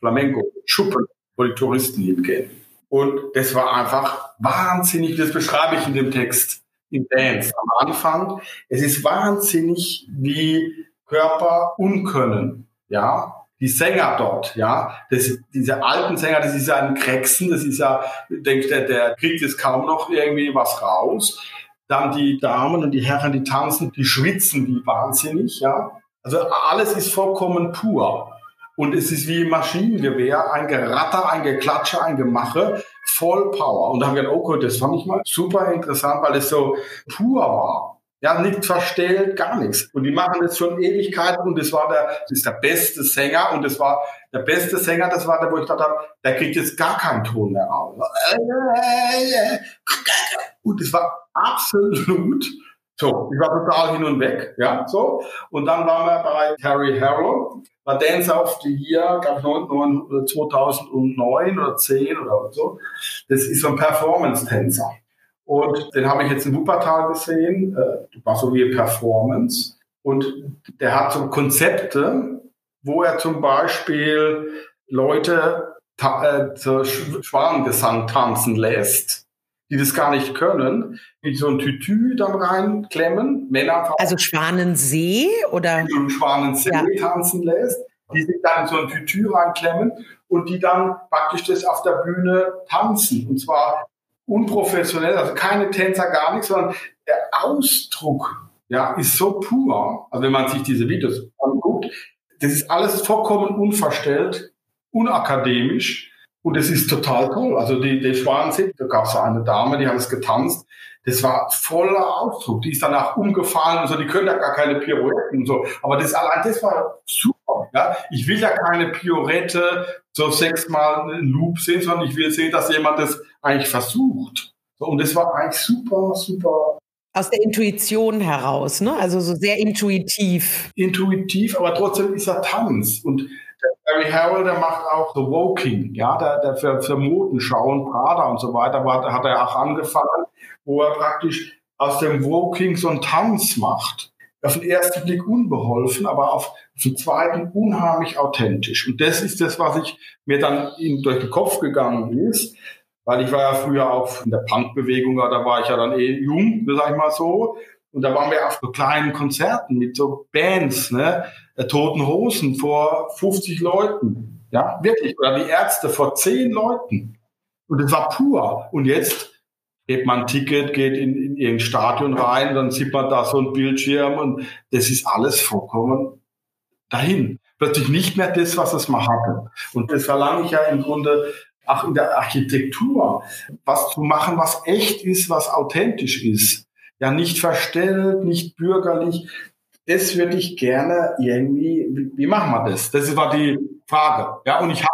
Flamenco, Schuppen, wo die Touristen hingehen. Und das war einfach wahnsinnig, das beschreibe ich in dem Text, in Dance am Anfang. Es ist wahnsinnig, wie Körper unkönnen, ja. Die Sänger dort, ja, das, diese alten Sänger, das ist ja ein Krächzen, das ist ja, denkt der, der kriegt jetzt kaum noch irgendwie was raus. Dann die Damen und die Herren, die tanzen, die schwitzen wie wahnsinnig, ja. Also alles ist vollkommen pur. Und es ist wie Maschinengewehr, ein Geratter, ein Geklatsche, ein Gemache, voll Power. Und da haben wir gedacht, oh Gott, das fand ich mal super interessant, weil es so pur war. Ja, nichts verstellt, gar nichts. Und die machen das schon Ewigkeiten und das war der, das ist der beste Sänger und das war der beste Sänger, das war der, wo ich gedacht habe, der kriegt jetzt gar keinen Ton mehr raus. Und es war absolut so, ich war total hin und weg, ja, so. Und dann waren wir bei Terry Harrell, war Dance of the Year, glaube ich, 2009 oder 10 oder so. Das ist so ein Performance-Tänzer. Und den habe ich jetzt in Wuppertal gesehen, äh, war so wie Performance. Und der hat so Konzepte, wo er zum Beispiel Leute äh, zur Schwanengesang tanzen lässt die das gar nicht können, die so ein Tütü dann reinklemmen, Männer. Also Schwanensee oder? Die so Schwanensee ja. tanzen lässt, die sich dann in so ein Tütü reinklemmen und die dann praktisch das auf der Bühne tanzen. Und zwar unprofessionell, also keine Tänzer, gar nichts, sondern der Ausdruck ja, ist so pur. Also wenn man sich diese Videos anguckt, das ist alles vollkommen unverstellt, unakademisch Und es ist total toll. Also die, die Schwanensee, da gab es eine Dame, die hat es getanzt. Das war voller Ausdruck. Die ist danach umgefallen und so. Die können ja gar keine Pirouetten und so. Aber das allein, das war super. Ja? Ich will ja keine Pirouette so sechsmal einen Loop sehen, sondern ich will sehen, dass jemand das eigentlich versucht. So, und das war eigentlich super, super aus der Intuition heraus, ne? Also so sehr intuitiv. Intuitiv, aber trotzdem ist er Tanz. Und Barry Harrell, der macht auch The Woking, ja, der, der für, für Modenschau und Prada und so weiter, war, hat er auch angefangen, wo er praktisch aus dem Woking so einen Tanz macht. Auf den ersten Blick unbeholfen, aber auf, auf den zweiten unheimlich authentisch. Und das ist das, was ich mir dann durch den Kopf gegangen ist weil ich war ja früher auch in der Punkbewegung, da war ich ja dann eh jung, sag ich mal so. Und da waren wir auf so kleinen Konzerten mit so Bands, ne? Der Toten Hosen vor 50 Leuten. Ja, wirklich. Oder die Ärzte vor 10 Leuten. Und das war pur. Und jetzt geht man ein Ticket, geht in, in irgendein Stadion rein, dann sieht man da so ein Bildschirm und das ist alles vollkommen dahin. Plötzlich nicht mehr das, was es mal hatte. Und das verlange ich ja im Grunde auch in der Architektur, was zu machen, was echt ist, was authentisch ist. Ja, nicht verstellt, nicht bürgerlich. Das würde ich gerne irgendwie, wie, machen wir das? Das war die Frage. Ja, und ich habe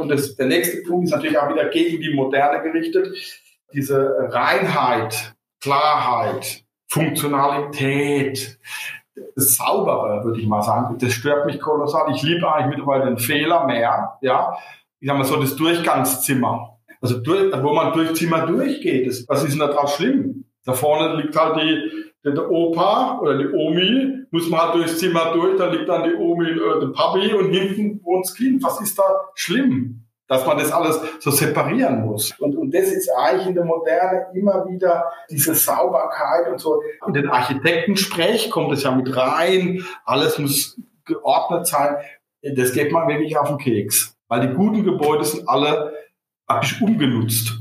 und das, der nächste Punkt ist natürlich auch wieder gegen die Moderne gerichtet. Diese Reinheit, Klarheit, Funktionalität, das Saubere, würde ich mal sagen, das stört mich kolossal. Ich liebe eigentlich mittlerweile den Fehler mehr, ja, ich sag mal so, das Durchgangszimmer. Also durch, wo man durch Zimmer durchgeht. Das, was ist denn da drauf schlimm? Da vorne liegt halt die, der Opa oder die Omi, muss man halt durchs Zimmer durch, da liegt dann die Omi, äh, der Papi und hinten wohnt das Kind. Was ist da schlimm? Dass man das alles so separieren muss. Und, und das ist eigentlich in der Moderne immer wieder diese Sauberkeit und so. In den Architektensprech kommt es ja mit rein. Alles muss geordnet sein. Das geht man wirklich auf den Keks. Weil die guten Gebäude sind alle praktisch umgenutzt.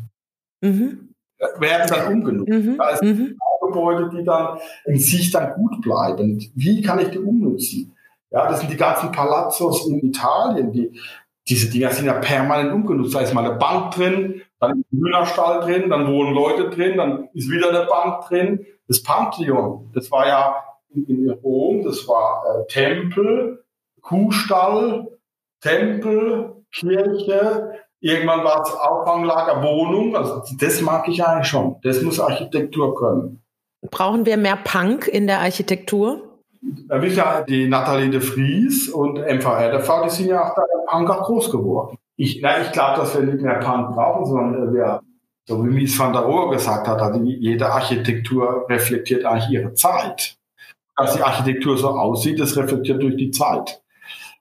Mhm. Werden dann umgenutzt. Mhm. Da sind mhm. Gebäude, die dann in sich dann gut bleiben. Wie kann ich die umnutzen? Ja, das sind die ganzen Palazzos in Italien, die, diese Dinger sind ja permanent umgenutzt. Da ist mal eine Bank drin, dann ist ein Hühnerstall drin, dann wohnen Leute drin, dann ist wieder eine Bank drin. Das Pantheon, das war ja in, in Rom, das war äh, Tempel, Kuhstall, Tempel, Kirche, irgendwann war es Auffanglager, Wohnung. Also das mag ich eigentlich schon. Das muss Architektur können. Brauchen wir mehr Punk in der Architektur? Da ist ja die Nathalie de Vries und MVRDV, die sind ja auch da Punk auch groß geworden. Ich, ich glaube, dass wir nicht mehr Punk brauchen, sondern wir, so wie Mies van der Rohe gesagt hat, also jede Architektur reflektiert eigentlich ihre Zeit. Dass die Architektur so aussieht, das reflektiert durch die Zeit.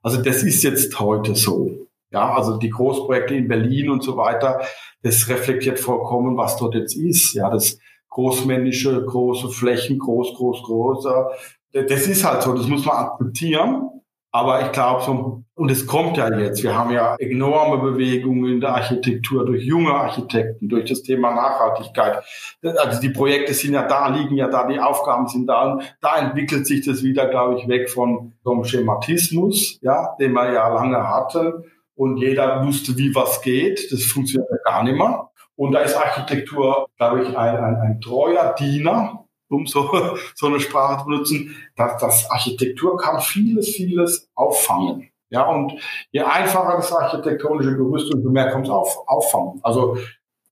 Also das ist jetzt heute so. Ja, also die Großprojekte in Berlin und so weiter, das reflektiert vollkommen, was dort jetzt ist. Ja, das großmännische, große Flächen, groß, groß, großer. Das ist halt so, das muss man akzeptieren. Aber ich glaube, so, und es kommt ja jetzt, wir haben ja enorme Bewegungen in der Architektur durch junge Architekten, durch das Thema Nachhaltigkeit. Also die Projekte sind ja da, liegen ja da, die Aufgaben sind da. Und da entwickelt sich das wieder, glaube ich, weg von so einem Schematismus, ja, den wir ja lange hatten und jeder wusste, wie was geht. Das funktioniert ja gar nicht mehr. Und da ist Architektur, glaube ich, ein, ein, ein treuer Diener, um so, so eine Sprache zu benutzen, dass das Architektur kann vieles, vieles auffangen. Ja, und je einfacher das architektonische Gerüst, umso mehr kommt es auf, auffangen. Also,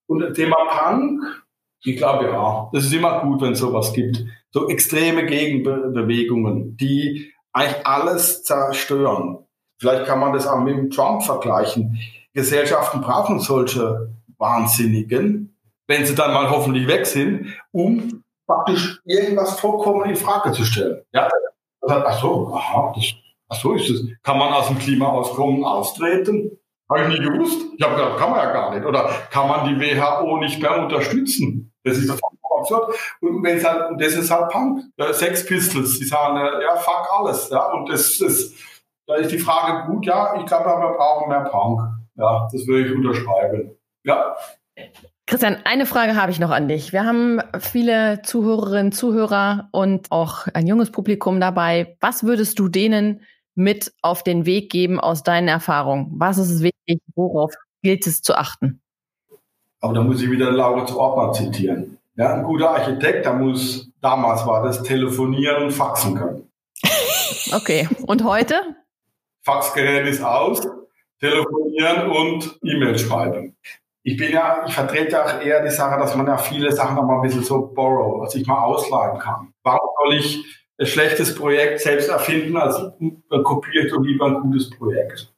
und das Thema Punk, ich glaube ja, das ist immer gut, wenn es sowas gibt. So extreme Gegenbewegungen, die eigentlich alles zerstören. Vielleicht kann man das auch mit Trump vergleichen. Gesellschaften brauchen solche Wahnsinnigen, wenn sie dann mal hoffentlich weg sind, um praktisch irgendwas vollkommen in Frage zu stellen. Ja, ach so, aha, das, ach so ist es. Kann man aus dem Klimaauskommen austreten? Habe ich nie gewusst. Ich habe gedacht, kann man ja gar nicht. Oder kann man die WHO nicht mehr unterstützen? Das ist doch absurd. Und wenn halt, das ist halt Punk. Ja, Sex Pistols, die sagen, ja, fuck alles. Ja, und das ist, da ist die Frage gut, ja, ich glaube, wir brauchen mehr Punk. Ja, das würde ich unterschreiben. Ja. Christian, eine Frage habe ich noch an dich. Wir haben viele Zuhörerinnen, Zuhörer und auch ein junges Publikum dabei. Was würdest du denen mit auf den Weg geben aus deinen Erfahrungen? Was ist wichtig? Worauf gilt es zu achten? Aber da muss ich wieder Laura zu Ordner zitieren. Ja, ein guter Architekt, der muss, damals war das, telefonieren und faxen können. Okay, und heute? Faxgerät ist aus, telefonieren und E-Mail schreiben. Ich bin ja, ich vertrete auch eher die Sache, dass man ja viele Sachen noch mal ein bisschen so borrow, was ich mal ausleihen kann. Warum soll ich ein schlechtes Projekt selbst erfinden, als kopiere ich doch lieber ein gutes Projekt?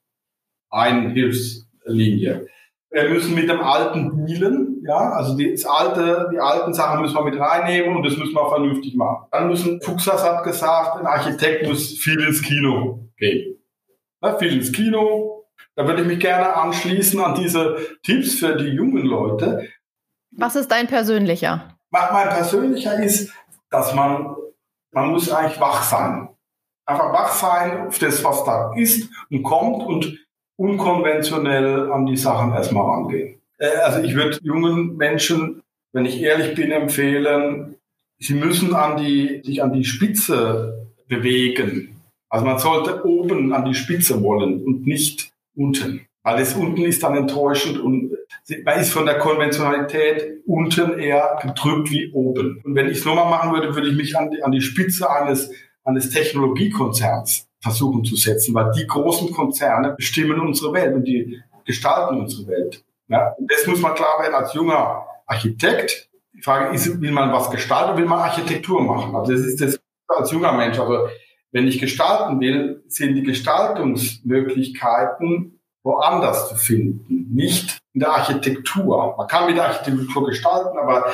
Eine Hilfslinie. Wir müssen mit dem Alten dealen, ja, also das alte, die alten Sachen müssen wir mit reinnehmen und das müssen wir vernünftig machen. Dann müssen, Fuchsas hat gesagt, ein Architekt muss viel ins Kino gehen. Ja, viel ins Kino, da würde ich mich gerne anschließen an diese Tipps für die jungen Leute. Was ist dein persönlicher? Mein persönlicher ist, dass man, man muss eigentlich wach sein. Einfach wach sein auf das, was da ist und kommt und unkonventionell an die Sachen erstmal rangehen. Äh, also ich würde jungen Menschen, wenn ich ehrlich bin, empfehlen, sie müssen an die, sich an die Spitze bewegen. Also man sollte oben an die Spitze wollen und nicht unten. Weil das unten ist dann enttäuschend und man ist von der Konventionalität unten eher gedrückt wie oben. Und wenn ich es nochmal machen würde, würde ich mich an die, an die Spitze eines, eines Technologiekonzerns versuchen zu setzen, weil die großen Konzerne bestimmen unsere Welt und die gestalten unsere Welt. Ja, und das muss man klar werden als junger Architekt. Die Frage ist, will man was gestalten will man Architektur machen? Also das ist das als junger Mensch. Also wenn ich gestalten will, sind die Gestaltungsmöglichkeiten woanders zu finden, nicht in der Architektur. Man kann mit der Architektur gestalten, aber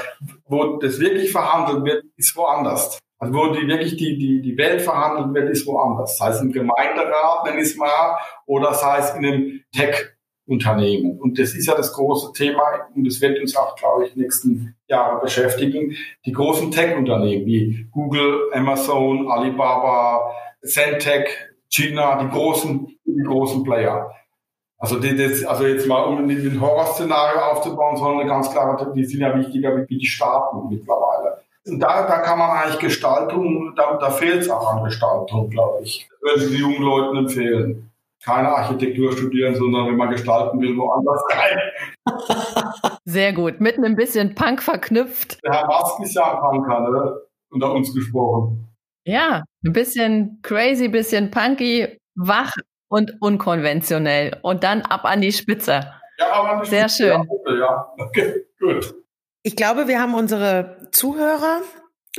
wo das wirklich verhandelt wird, ist woanders. Also wo die wirklich die, die, die Welt verhandelt wird, ist woanders. Sei es im Gemeinderat, nenn ich es mal, oder sei es in einem Tech Unternehmen. Und das ist ja das große Thema und das wird uns auch, glaube ich, nächsten Jahre beschäftigen. Die großen Tech-Unternehmen wie Google, Amazon, Alibaba, Centec, China, die großen, die großen Player. Also, die, das, also jetzt mal, um ein Horrorszenario aufzubauen, sondern ganz klar, die sind ja wichtiger wie die Staaten mittlerweile. Und da, da kann man eigentlich Gestaltung, da, da fehlt es auch an Gestaltung, glaube ich. Würde ich jungen Leuten empfehlen keine Architektur studieren, sondern wenn man gestalten will, woanders rein. Sehr gut. Mit einem bisschen Punk verknüpft. Der Herr Mask ist ja ein Punker, ne? Unter uns gesprochen. Ja, ein bisschen crazy, bisschen punky, wach und unkonventionell. Und dann ab an die Spitze. Ja, aber an die Sehr Spitze, schön. Ja, ja. Okay, gut. Ich glaube, wir haben unsere Zuhörer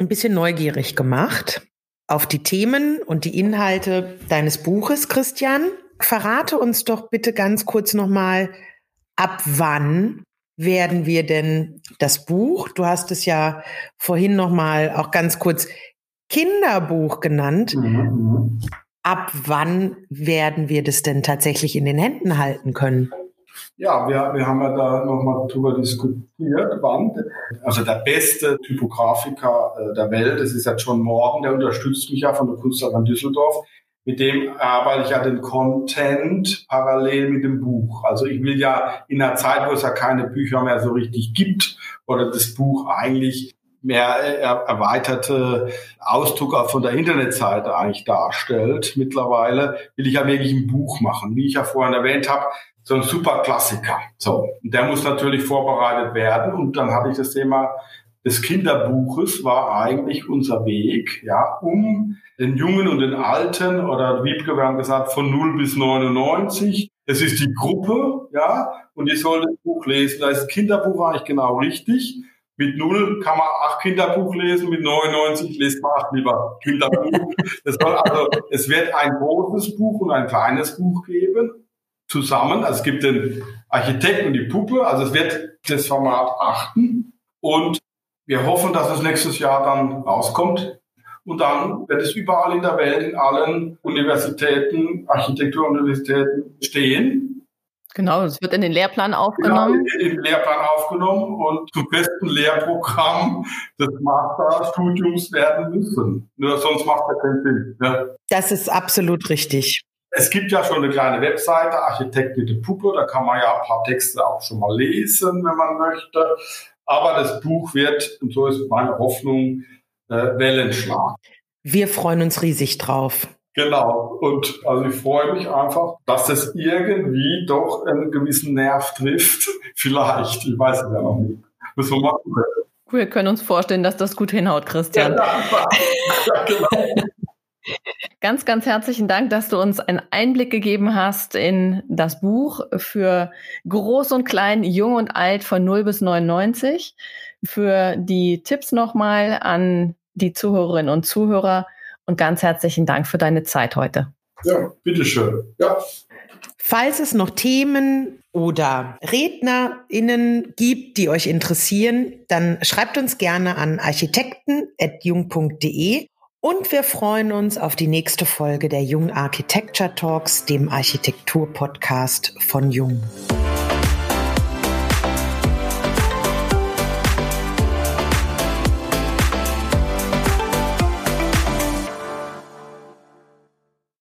ein bisschen neugierig gemacht auf die Themen und die Inhalte deines Buches, Christian verrate uns doch bitte ganz kurz nochmal, ab wann werden wir denn das Buch, du hast es ja vorhin nochmal auch ganz kurz Kinderbuch genannt, mhm, mhm. ab wann werden wir das denn tatsächlich in den Händen halten können? Ja, wir, wir haben ja da nochmal drüber diskutiert, wann. Also der beste Typografiker äh, der Welt, das ist ja John Morgan, der unterstützt mich ja von der Kunstakademie Düsseldorf mit dem arbeite ich ja den Content parallel mit dem Buch. Also ich will ja in einer Zeit, wo es ja keine Bücher mehr so richtig gibt oder das Buch eigentlich mehr erweiterte Ausdruck auch von der Internetseite eigentlich darstellt mittlerweile, will ich ja wirklich ein Buch machen. Wie ich ja vorhin erwähnt habe, so ein super Klassiker. So, und der muss natürlich vorbereitet werden. Und dann hatte ich das Thema des Kinderbuches war eigentlich unser Weg, ja, um den Jungen und den Alten oder Wiebke, wir haben gesagt, von 0 bis 99. Es ist die Gruppe, ja, und die sollen das Buch lesen. Da ist Kinderbuch eigentlich genau richtig. Mit 0 kann man acht Kinderbuch lesen, mit 99 liest man acht lieber Kinderbuch. Das soll also, es wird ein großes Buch und ein kleines Buch geben, zusammen. Also es gibt den Architekten und die Puppe, also es wird das Format achten. Und wir hoffen, dass es nächstes Jahr dann rauskommt. Und dann wird es überall in der Welt, in allen Universitäten, Architekturuniversitäten stehen. Genau, es wird in den Lehrplan aufgenommen. Genau, in den Lehrplan aufgenommen und zum besten Lehrprogramm des Masterstudiums werden müssen. Nur sonst macht das keinen Sinn. Ja. Das ist absolut richtig. Es gibt ja schon eine kleine Webseite, Architekt mit der Puppe, da kann man ja ein paar Texte auch schon mal lesen, wenn man möchte. Aber das Buch wird, und so ist meine Hoffnung, äh, Wellen schlagen. Wir freuen uns riesig drauf. Genau. Und also ich freue mich einfach, dass das irgendwie doch einen gewissen Nerv trifft. Vielleicht. Ich weiß es ja noch nicht. Müssen wir mal gucken. Wir können uns vorstellen, dass das gut hinhaut, Christian. Ja, ja, genau. Ganz, ganz herzlichen Dank, dass du uns einen Einblick gegeben hast in das Buch für Groß und Klein, Jung und Alt von 0 bis 99. Für die Tipps nochmal an die Zuhörerinnen und Zuhörer und ganz herzlichen Dank für deine Zeit heute. Ja, bitteschön. Ja. Falls es noch Themen oder RednerInnen gibt, die euch interessieren, dann schreibt uns gerne an architekten.jung.de und wir freuen uns auf die nächste Folge der Jung Architecture Talks, dem Architektur-Podcast von Jung.